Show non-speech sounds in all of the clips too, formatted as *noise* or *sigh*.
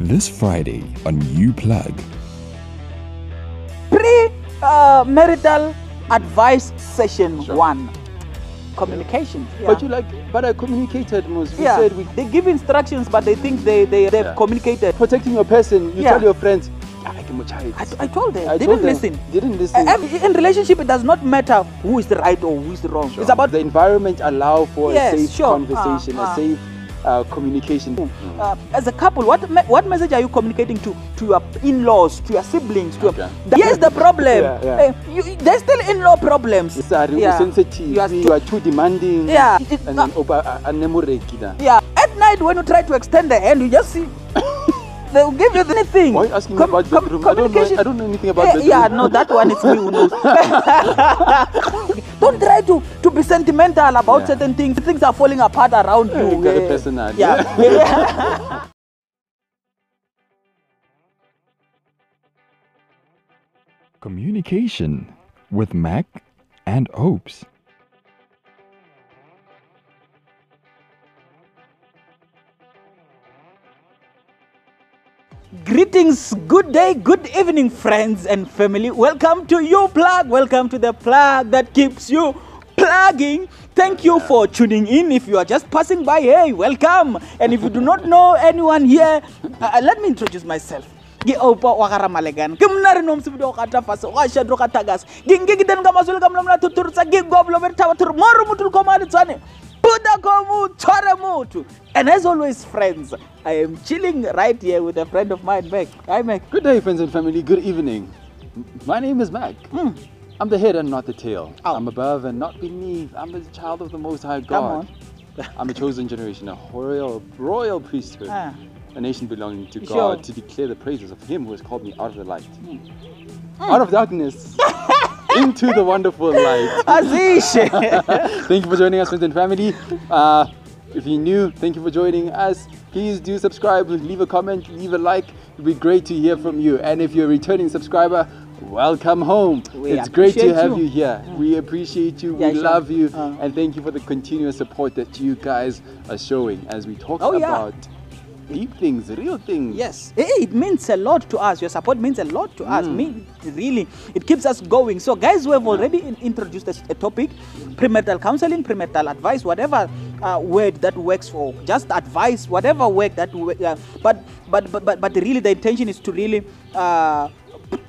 This Friday on You Plug. Pre uh, marital advice session Sure. one. Communication. Yeah. But you like, but I communicated, Mus. We yeah. said we they give instructions, but they think they, they, they've Yeah. communicated. protecting your person. You Yeah. tell your friends, "Ah, I can child. I, I told them. I they told didn't them, listen. Didn't listen. Uh, every- in relationship, it does not matter who is the right or who is the wrong. Sure. It's about the environment allow for Yes, a safe sure. conversation, Ah, ah. a safe uh, communication. uh, as a couple, what me- what message are you communicating to to your in-laws, to your siblings? To Okay. your, here's the problem. Yeah, yeah. Eh, you, there's still in-law problems. Sorry, Yeah. sensitive. You are You are too demanding. Yeah. It- And uh, then over na. Yeah. At night, when you try to extend the hand, you just see. *laughs* They'll give you anything. Why are you asking Com- about com- bedroom? I don't know. communication- I don't know anything about Eh, bedroom. Yeah, no, that one is me who knows. Don't try to, to be sentimental about Yeah. certain things. Things are falling apart around *laughs* you. you got a eh. personal, Yeah. *laughs* Communication with Mac and Opes. Greetings, good day, good evening, friends and family. Welcome to You Plug. Welcome to the plug that keeps you plugging. Thank you for tuning in. If you are just passing by, hey, welcome. And if you do not know anyone here, uh, let me introduce myself. ke opa wa ga ramalegan ke mna re shadro ga ke ke goblo mo re puta ko mu tshware and as always friends i am chilling right here with a friend of mine Mac hi Mac Good day, friends and family. Good evening. My name is Mac. I'm the head and not the tail. Oh. I'm above and not beneath. I'm a child of the Most High God. *laughs* I'm a chosen generation, a royal, royal priesthood, Ah. a nation belonging to Sure. God, to declare the praises of Him who has called me out of the light, out of darkness, *laughs* *laughs* into the wonderful light. *laughs* Azish. Thank you for joining us, friends and family. Uh, if you're new, thank you for joining us. Please do subscribe, leave a comment, leave a like. It'd be great to hear from you. And if you're a returning subscriber, welcome home. We it's great to have you. you, here. We appreciate you. Yeah, we sure. love you. Uh. and thank you for the continuous support that you guys are showing as we talk Oh, yeah. Deep things, real things. Yes, Eh, it means a lot to us. Your support means a lot to us. Me, really, it keeps us going. So, guys, we have already introduced a, a topic: premarital counseling, premarital advice, whatever uh, word that works for, just advice, whatever work that. Uh, but, but, but, but, but really, the intention is to really uh,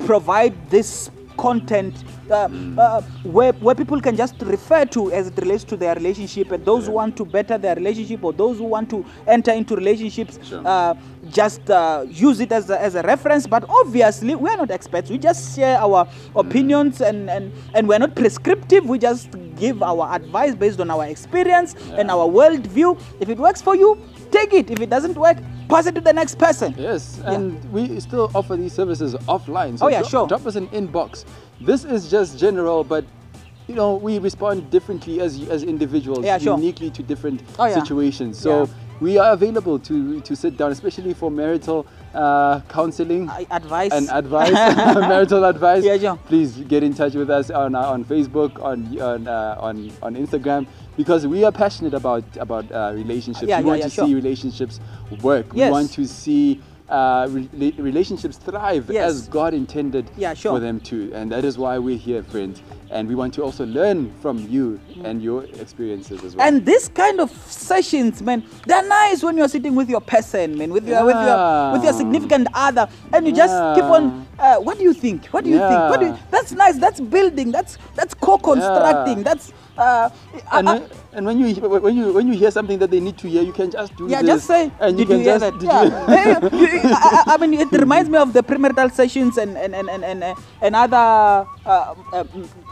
provide this content uh, uh, where, where people can just refer to as it relates to their relationship and those who want to better their relationship or those who want to enter into relationships Sure. uh, just uh, use it as a, as a reference. But obviously we are not experts. We just share our opinions and, and, and we're not prescriptive. We just give our advice based on our experience and our worldview. If it works for you take it if it doesn't work pass it to the next person Yes, Yeah. and we still offer these services offline. So Oh, yeah, dro- sure. Drop us an inbox. This is just general, but you know we respond differently as as individuals, Yeah, sure. uniquely to different Oh, yeah. situations. So Yeah. We are available to to sit down, especially for marital uh, counseling. I- advice and advice, *laughs* marital advice. Yeah, sure. Please get in touch with us on uh, on Facebook, on on uh, on on Instagram, because we are passionate about about uh, relationships. Yeah, we yeah, want yeah, to sure. see relationships work. Yes. We want to see uh, re- relationships thrive Yes. as God intended Yeah, sure. for them to, and that is why we're here, friends. And we want to also learn from you and your experiences as well. And this kind of sessions, man, they're nice when you're sitting with your person, man, with your with your with your significant other, and you just keep on. Uh, what do you think? What do you think? What do you, that's nice. That's building. That's that's co-constructing. Yeah. That's. Uh, and, when, and when you when you when you hear something that they need to hear, you can just do it. yeah, this. just say. and you can hear just that? Yeah. you- you- you- I, mean, it reminds me of the premarital sessions and and and and and, uh, and other uh, uh,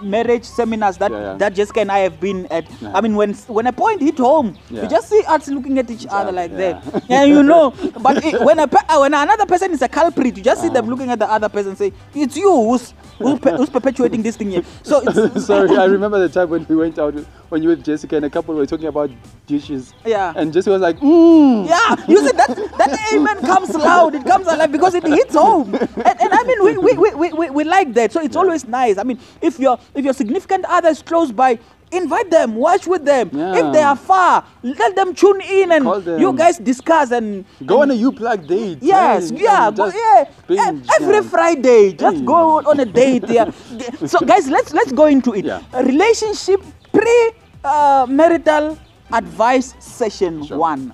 marriage seminars that Yeah, yeah. that Jessica and I have been at. Yeah. I mean, when when a point hit home, you just see us looking at each other like that, and you know. *laughs* But it, when a when another person is a culprit, you just see them looking at the other person and say, "It's you who's who's, pe- who's perpetuating this thing here." So it's *laughs* Sorry, I *laughs* remember the time when we went out when you with Jessica and a couple were talking about dishes. Yeah. And Jessica was like, mmm. Yeah, you see that that amen comes loud, it comes alive because it hits home. And, and I mean we, we, we, we, we, we like that. So it's always nice. I mean if your if your significant other is close by, invite them, watch with them. Yeah. If they are far, let them tune in and them. you guys discuss and Go and on a U plug date. Yes, and- yeah, go, yeah. binge, Every yeah. Friday, just go on a date. Yeah. *laughs* so, guys, let's let's go into it. Yeah. Relationship pre uh, marital advice session Sure. one.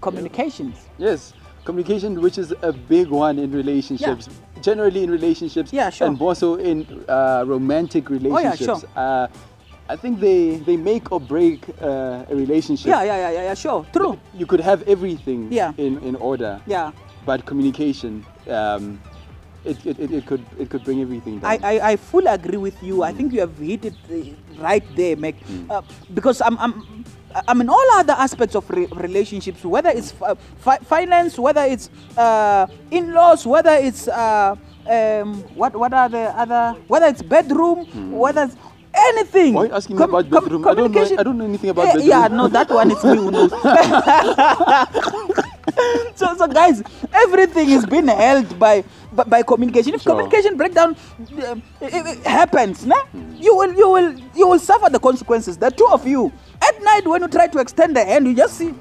Communications. Yes, communication, which is a big one in relationships. Generally in relationships, Yeah, sure. Oh, and also in uh, romantic yeah, relationships. sure. uh, I think they they make or break uh, a relationship. Yeah, yeah, yeah, yeah, yeah. Sure, true. You could have everything Yeah. in, in order, Yeah. but communication, um, it, it, it, it could it could bring everything down. I, I, I fully agree with you. I think you have hit it uh, right there, Mac. Uh, because I'm, I'm, I mean, all other aspects of re- relationships, whether it's fi- fi- finance, whether it's uh, in-laws, whether it's uh, um, what what are the other, whether it's bedroom, whether it's anything. Why are you asking me about bedroom? I don't know- I don't know anything about eh, Yeah, bedroom. no, that one is me who knows. so, so guys, everything is being held by by, by communication. If Sure. communication breakdown uh, it, it happens, nah, hmm. you will you will you will suffer the consequences. The two of you at night when you try to extend the hand, you just see.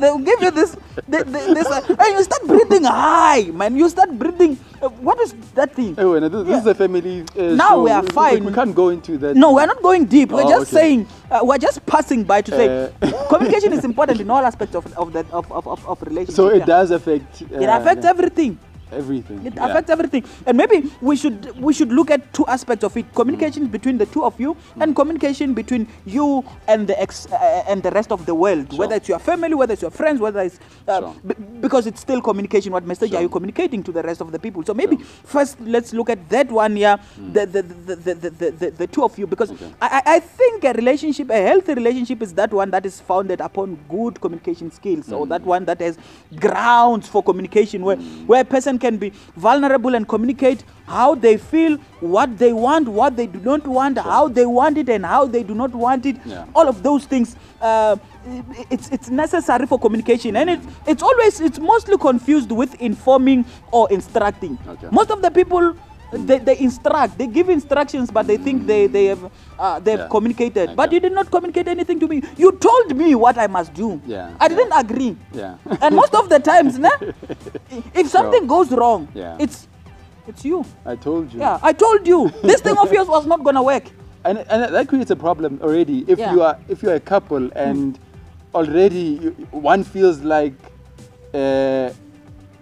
They will give you this, thi- thi- this, uh, and you start breathing high, man. You start breathing. Uh, what is that thing? Oh, no, this, this is a family. Uh, Now show. we are We- we- fine. We, can't go into that. No, we're not going deep. We're Oh, just okay. saying, uh, we're just passing by to say *laughs* communication is important in all aspects of, of that of, of, of, of relationship. So it yeah. does affect. It affects everything everything it yeah. affects everything and maybe we should we should look at two aspects of it communication mm. between the two of you mm. and hmm. communication between you and the ex uh, uh, and the rest of the world sure. whether it's your family whether it's your friends whether it's uh, sure. because it's still communication what message sure. are you communicating to the rest of the people so maybe first let's look at that one yeah mm. the, the, the, the, the, the, the, two of you because okay. I, I think a relationship a healthy relationship is that one that is founded upon good communication skills or hmm. that one that has grounds for communication where hmm. where a person can be vulnerable and communicate how they feel, what they want, what they do not want, how they want it, and how they do not want it. Yeah. All of those things. Uh, it's it's necessary for communication, and it's it's always it's mostly confused with informing or instructing. Okay. Most of the people. They, they instruct, they give instructions, but they think they, they have uh, they've Yeah. communicated. But you did not communicate anything to me. You told me what I must do. Yeah, I yeah. didn't agree. Yeah. and most of the times, nah, *laughs* if something goes wrong, Yeah. it's it's you. I told you. Yeah, I told you this thing of yours was not gonna work. and and that creates a problem already if. Hmm. you are if you're a couple and already you, one feels like uh,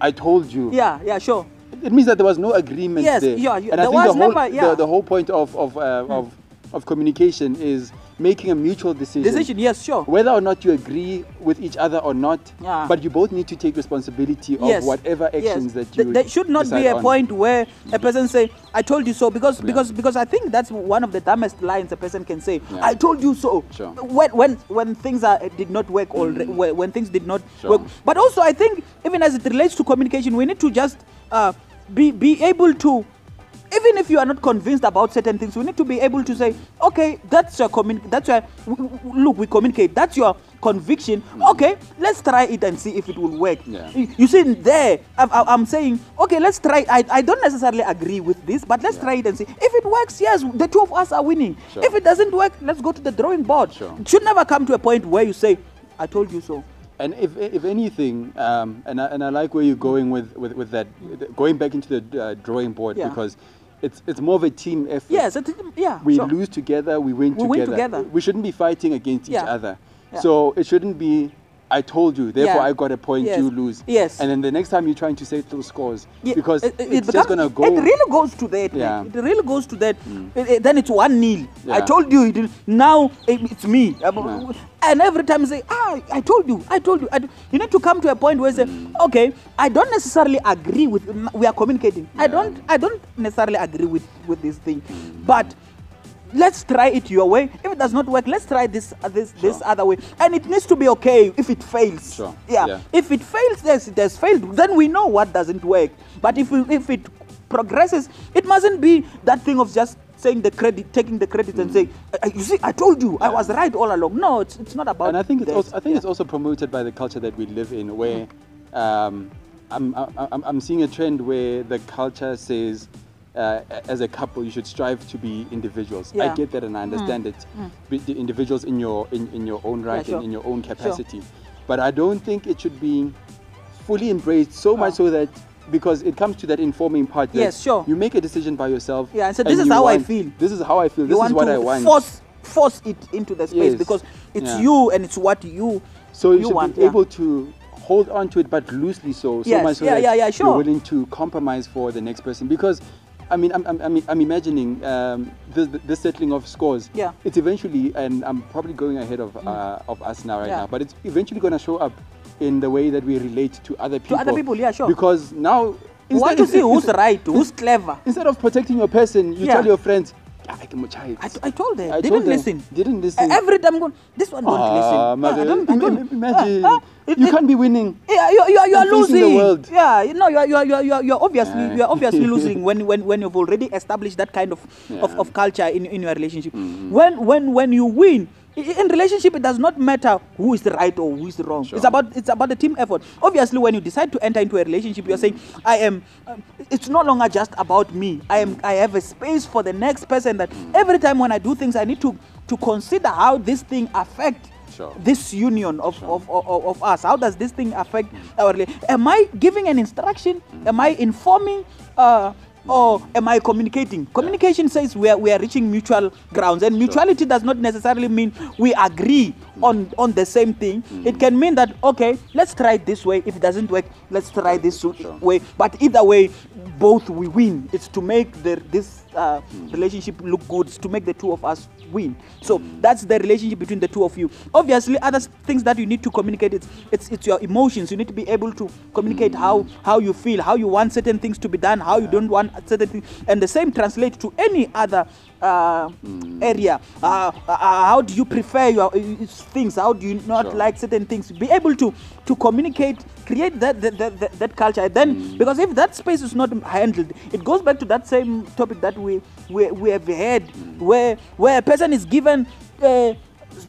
I told you. Yeah, yeah, sure. It means that there was no agreement Yes, there. yeah, yeah, and I there think was the whole, never- yeah. Hmm. the, the whole point of of, uh, of of communication is making a mutual decision. Decision, yes, sure. Whether or not you agree with each other or not, Yeah. but you both need to take responsibility of yes. whatever actions yes. that Th- you. There should not be a on. point where a person say, "I told you so," because because because I think that's one of the dumbest lines a person can say. Yeah. I told you so. Sure. When when when things are did not work already, when, when things did not Sure. work. But also, I think even as it relates to communication, we need to just uh, be be able to. Even if you are not convinced about certain things, we need to be able to say, okay, that's your commun- that's your look. We communicate. That's your conviction. Mm. Okay, let's try it and see if it will work. Yeah. You- see, there, I'm, I'm- I'm saying, okay, let's try. I, I don't necessarily agree with this, but let's Yeah. try it and see. If it works, yes, the two of us are winning. Sure. If it doesn't work, let's go to the drawing board. Sure. It should never come to a point where you say, I told you so. And if, if anything, um, and, I, and I like where you're going with, with, with that, going back into the uh, drawing board Yeah. because it's, it's more of a team effort. Yes, it, yeah. we sure. lose together, we win We win together. together. We shouldn't be fighting against Yeah. each other. Yeah. So it shouldn't be, I told you, therefore Yeah. I got a point, Yes. you lose. Yes. And then the next time you're trying to settle scores, Yeah, because it- it it's just going to go. It really goes to that. Yeah. man. It really goes to that. It- then it's one nil. I told you. It, now it- it's me. Yeah. And every time you say, ah, I told you. I told you. I you need to come to a point where you say, Mm. okay, I don't necessarily agree with. We are communicating. I don't. I don't necessarily agree with with this thing, Mm. but. Let's try it your way. If it does not work, let's try this uh, this this other way. And it needs to be okay if it fails. Sure. Yeah. Yeah. If it fails, yes, it has failed. Then we know what doesn't work. But if we, if it progresses, it mustn't be that thing of just saying the credit, taking the credit, and saying, "Uh, "You see, I told you, I Mm. Was right all along." No, it's, it's not about. and I think it's also, I think Yeah. it's also promoted by the culture that we live in, where um, I'm, I'm I'm I'm seeing a trend where the culture says, uh, as a couple, you should strive to be individuals. I Yeah. Mm. get that and I understand it. Be the individuals in your in, in your own right sure. and in your own capacity. But I don't think it should be fully embraced so much Oh. so that because it comes to that informing part. That Yes, sure. You make a decision by yourself. Yeah, and so and this is you how I feel. This is how I feel. you This is what I want. force force it into the space Yes. because it's Yeah. you and it's what you So you, you should want, be yeah. able to hold on to it, but loosely so. So Yes, much so yeah, that yeah, yeah, sure. you're willing to compromise for the next person. Because, I mean, I'm, I'm, I'm, I'm imagining um, this, this settling of scores. Yeah. Mm. It's eventually, and I'm probably going ahead of, uh, of us now right Yeah. now, but it's eventually going to show up in the way that we relate to other people. To other people, yeah, sure. Because now, you want to see who's right, who's clever. Instead of protecting your person, you Yeah. tell your friends, "Ah, I can child." I, I told them, I they told didn't them, listen. Didn't listen. Every time I'm going, this one don't Ah, listen. Yeah, I don't, I don't. imagine. Ah, ah, it- you it- can't be winning. Yeah, you, you, you are You're losing. the world. Yeah, you know, you are, you are, you are, you are, obviously, Yeah. you are obviously *laughs* losing when, when, when you've already established that kind of, of, Yeah. Mm-hmm. of culture in, in your relationship. When, when, when you win, in relationship, it does not matter who is the right or who is wrong. Sure. It's about it's about the team effort. Obviously, when you decide to enter into a relationship, you're saying, "I am." um, it's no longer just about me. I am. I have a space for the next person. That every time when I do things, I need to to consider how this thing affect Sure. this union of, of, of, of us? How does this thing affect our? Am I giving an instruction? Am I informing? Uh, or am I communicating? Communication says we are, we are reaching mutual grounds, and mutuality does not necessarily mean we agree hmm. on, on the same thing. Hmm. It can mean that, okay, let's try it this way. If it doesn't work, let's try this way. But either way, both we win. It's to make the, this uh, hmm. relationship look good, it's to make the two of us win. So that's the relationship between the two of you. Obviously, other things that you need to communicate it's it's, it's your emotions. You need to be able to communicate how how you feel, how you want certain things to be done, how you don't want certain things, and the same translate to any other uh, area. Uh, uh, how do you prefer your uh, things? How do you not Sure. like certain things? Be able to to communicate, create that that, that, that, culture. Then, because if that space is not handled, it goes back to that same topic that we we, we have had, where where a person is given. Uh,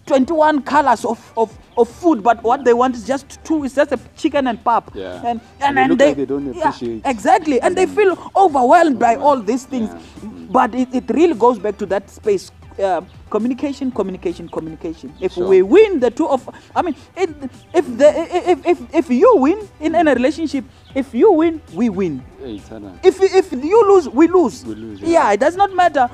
21 colors of, of, of food, but what they want is just two. It's just a chicken and pap. Yeah. And And and, they and they, like they don't yeah, appreciate. exactly, and they feel overwhelmed by all these things. Yeah. But it, it really goes back to that space. Uh, communication, communication, communication. If Sure. we win, the two of, I mean, it, if the if, if if you win in any relationship, if you win, we win. If you- if you lose, we lose. We lose, yeah. yeah. it does not matter.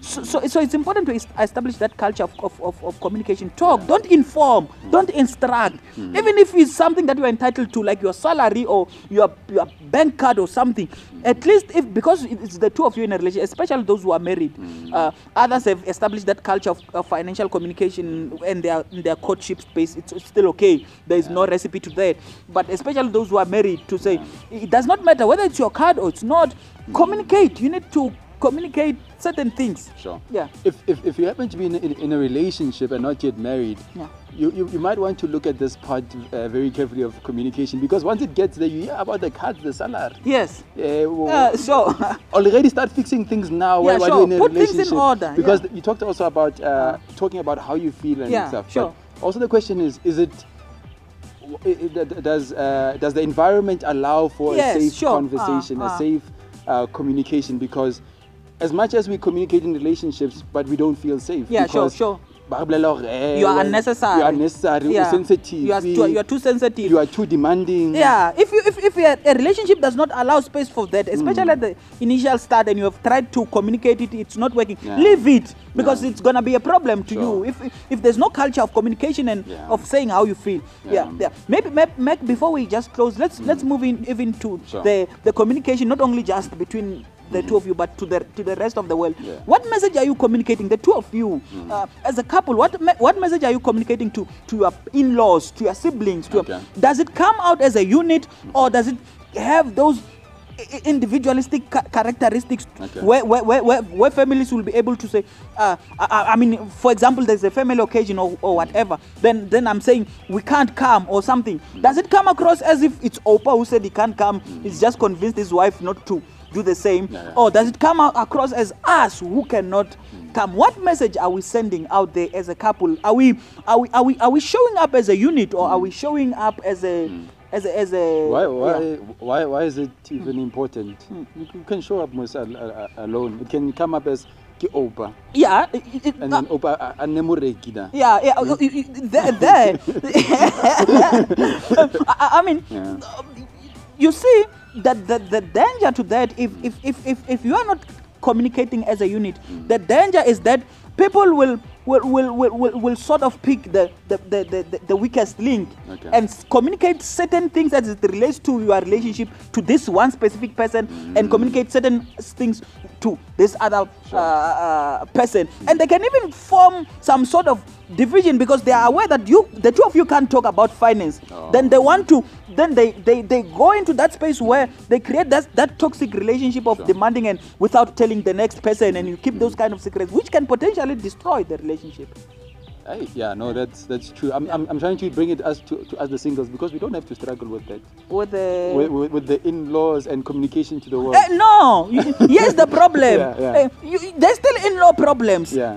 So, so, so it's important to establish that culture of, of, of, of communication. Talk. Don't inform. Don't instruct. Hmm. Even if it's something that you are entitled to, like your salary or your your bank card or something. At least if because it's the two of you in a relationship, especially those who are married. Hmm. Uh, others have established that culture of, of financial communication and their in their courtship space. It's, still okay. There is no recipe to that. But especially those who are married, to say it does not matter whether it's your card or it's not. Mm. Communicate. You need to communicate certain things. Sure. Yeah. If, if, if you happen to be in a, in, in a relationship and not yet married, Yeah. You, you, you might want to look at this part uh, very carefully of communication because once it gets there, you hear about the cards, the salary. Yes. Uh, w- Uh, so *laughs* already start fixing things now Yeah, while sure. you're in a Put things in order, Because yeah. you talked also about uh, talking about how you feel and Yeah, stuff. sure. But also the question is, is it w- i- i- d- does uh, does the environment allow for Yes, a safe sure. conversation, Ah, ah. a safe uh, communication? Because as much as we communicate in relationships, but we don't feel safe. Yeah, sure, sure. Ba re bolella you are unnecessary. You are unnecessary. Yeah. Sensitive. You are too, you are too sensitive. you are too demanding. Yeah, if you if, if are, a relationship does not allow space for that, especially Mm. at the initial start, and you have tried to communicate it, it's not working. Yeah. Leave it because Yeah. it's gonna be a problem to Sure. you. If if there's no culture of communication and Yeah. of saying how you feel, yeah, Yeah. Maybe, maybe, before we just close, let's let's move in even to Sure. the the communication, not only just between the two of you, but to the to the rest of the world. Yeah. What message are you communicating, the two of you, uh, as a couple? What me- what message are you communicating to to your in-laws, to your siblings? To your- does it come out as a unit, or does it have those individualistic characteristics Okay. where, where, where, where, families will be able to say, uh, I, I- I mean, for example, there's a family occasion or, or whatever, then, then I'm saying we can't come or something. Does it come across as if it's Opa who said he can't come, he's just convinced his wife not to do the same? Yeah, yeah. Or does it come out across as us who cannot come? What message are we sending out there as a couple? Are we, are we, are we, are we showing up as a unit or are we showing up as a, as a, as a Why, yeah. why, why, why is it even important? You, you can show up most al- al- alone. It can come up as opa, Yeah, it- it- and then opa a- a ne moreki na. yeah, yeah. uh, you- you- There, there. *laughs* *laughs* I, I mean, Yeah. you see that the, the danger to that if, if, if, if, if you are not communicating as a unit the danger is that people will will, will, will, will, sort of pick the, the, the, the, weakest link and communicate certain things as it relates to your relationship to this one specific person and communicate certain things to this other uh, uh, person. And they can even form some sort of division because they are aware that you the two of you can't talk about finance. Then they want to then they, they they go into that space where they create that that toxic relationship of demanding and without telling the next person and you keep those kind of secrets which can potentially destroy the relationship Hey, yeah, no, that's that's true. I'm, I'm, I'm trying to bring it as to, to us the singles because we don't have to struggle with that. with the With, with, with the in-laws and communication to the world. Eh, no, here's the problem. *laughs* Yeah, yeah. Eh, you, there's still in-law problems. Yeah.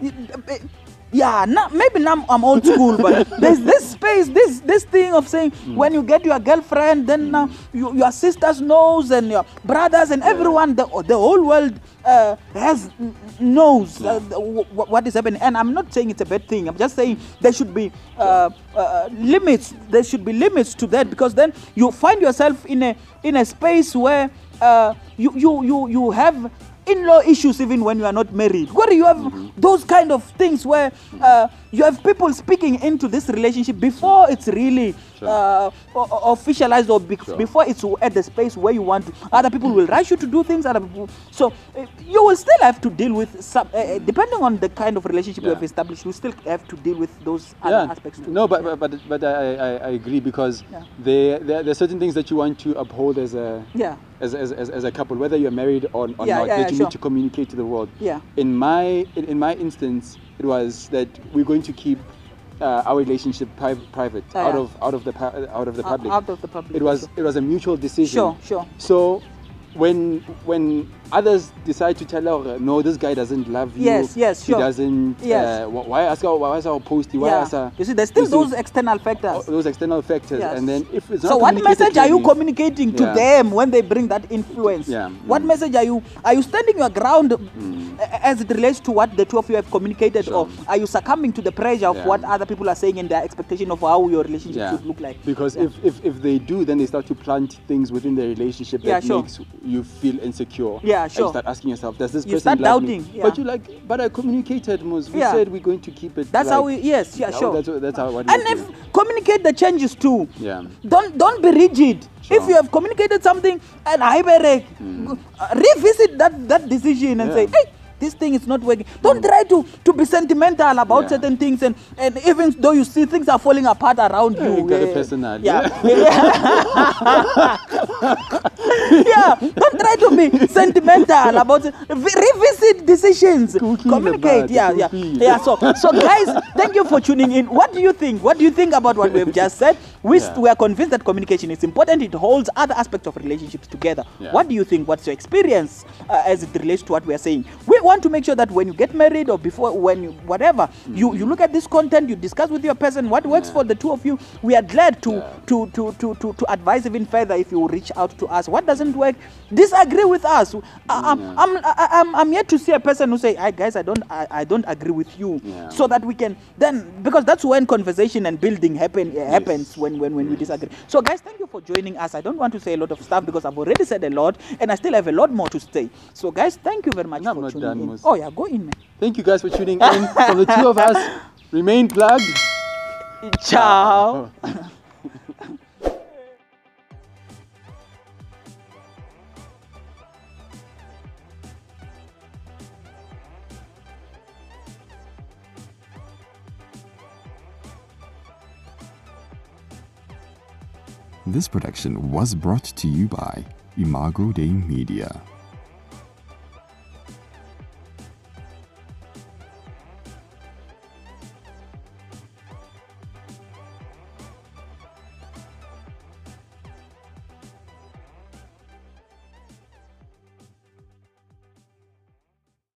Yeah, now, maybe now I'm old school, but there's this space, this this thing of saying Mm. when you get your girlfriend, then now you, your sisters knows and your brothers and everyone, the, the whole world uh, has knows uh, the- wh- wh- what is happening. And I'm not saying it's a bad thing. I'm just saying there should be uh, uh, limits. There should be limits to that because then you find yourself in a in a space where uh, you, you you you have in-law issues even when you are not married. Where you have those kind of things where uh, you have people speaking into this relationship before it's really uh, o- o- officialized or bec- before it's at the space where you want to. Other people will rush you to do things. Other people, so uh, you will still have to deal with some, uh, uh, depending on the kind of relationship you have established. You still have to deal with those other yeah. aspects. Too. No, but but but, but I, I, I agree because Yeah. there, there are certain things that you want to uphold as a Yeah. as, as, as, as a couple, whether you're married or, or Yeah, not, yeah, that yeah, you sure. need to communicate to the world. Yeah. In my in, in my instance, it was that we're going to keep uh, our relationship pri- private, Oh, out yeah. of out of the out of the public. out of the public, It was sure. it was a mutual decision. Sure, sure. So when when others decide to tell her no this guy doesn't love you Yes, yes, he sure. doesn't Yes. uh, why ask her why is our posty why yeah. ask her You see, there's still those external factors. those external factors Yes. and then if it's not so what message are you communicating to Yeah. them when they bring that influence Yeah, what mm. message are you are you standing your ground a- as it relates to what the two of you have communicated or Sure. are you succumbing to the pressure of Yeah. what other people are saying and their expectation of how your relationship should look like Because Yeah. if, if, if they do, then they start to plant things within the relationship Yeah, that sure. makes you feel insecure. Yeah, And sure. you start asking yourself, does this You person start love me? yeah. But you like, but I communicated, Mus. We Yeah. said we're going to keep it. that's like, how we yes yeah Yeah, sure That's, that's how. What and if do. communicate the changes too Yeah. don't don't be rigid Sure. if you have communicated something and I uh, revisit that that decision and say hey this thing is not working. Don't try to to be sentimental about Yeah. certain things and and even though you see things are falling apart around Yeah, you you got a eh, personality. yeah. *laughs* *laughs* Yeah don't try to be sentimental about it. Revisit decisions. Cookie in the communicate yeah yeah. yeah so so guys thank you for tuning in. What do you think? What do you think about what we've just said? We, Yeah. we are convinced that communication is important. It holds other aspects of relationships together. What do you think? What's your experience uh, as it relates to what we are saying? We want to make sure that when you get married or before when you whatever you you look at this content you discuss with your person what works Yeah. for the two of you we are glad to, Yeah. to, to, to, to, to advise even further if you reach out to us. What doesn't work? Disagree with us. I, I'm, Yeah. I'm, I, I'm, I'm yet to see a person who say hi guys i don't I, I don't agree with you so that we can then because that's when conversation and building happen uh, happens when when, when we disagree. So guys thank you for joining us. I don't want to say a lot of stuff because i've already said a lot and i still have a lot more to say. So guys thank you very much I'm for done, in Mus. oh yeah go in man Thank you guys for tuning in. From the two of us, *laughs* remain plugged. ciao This production was brought to you by Imago Dei Media.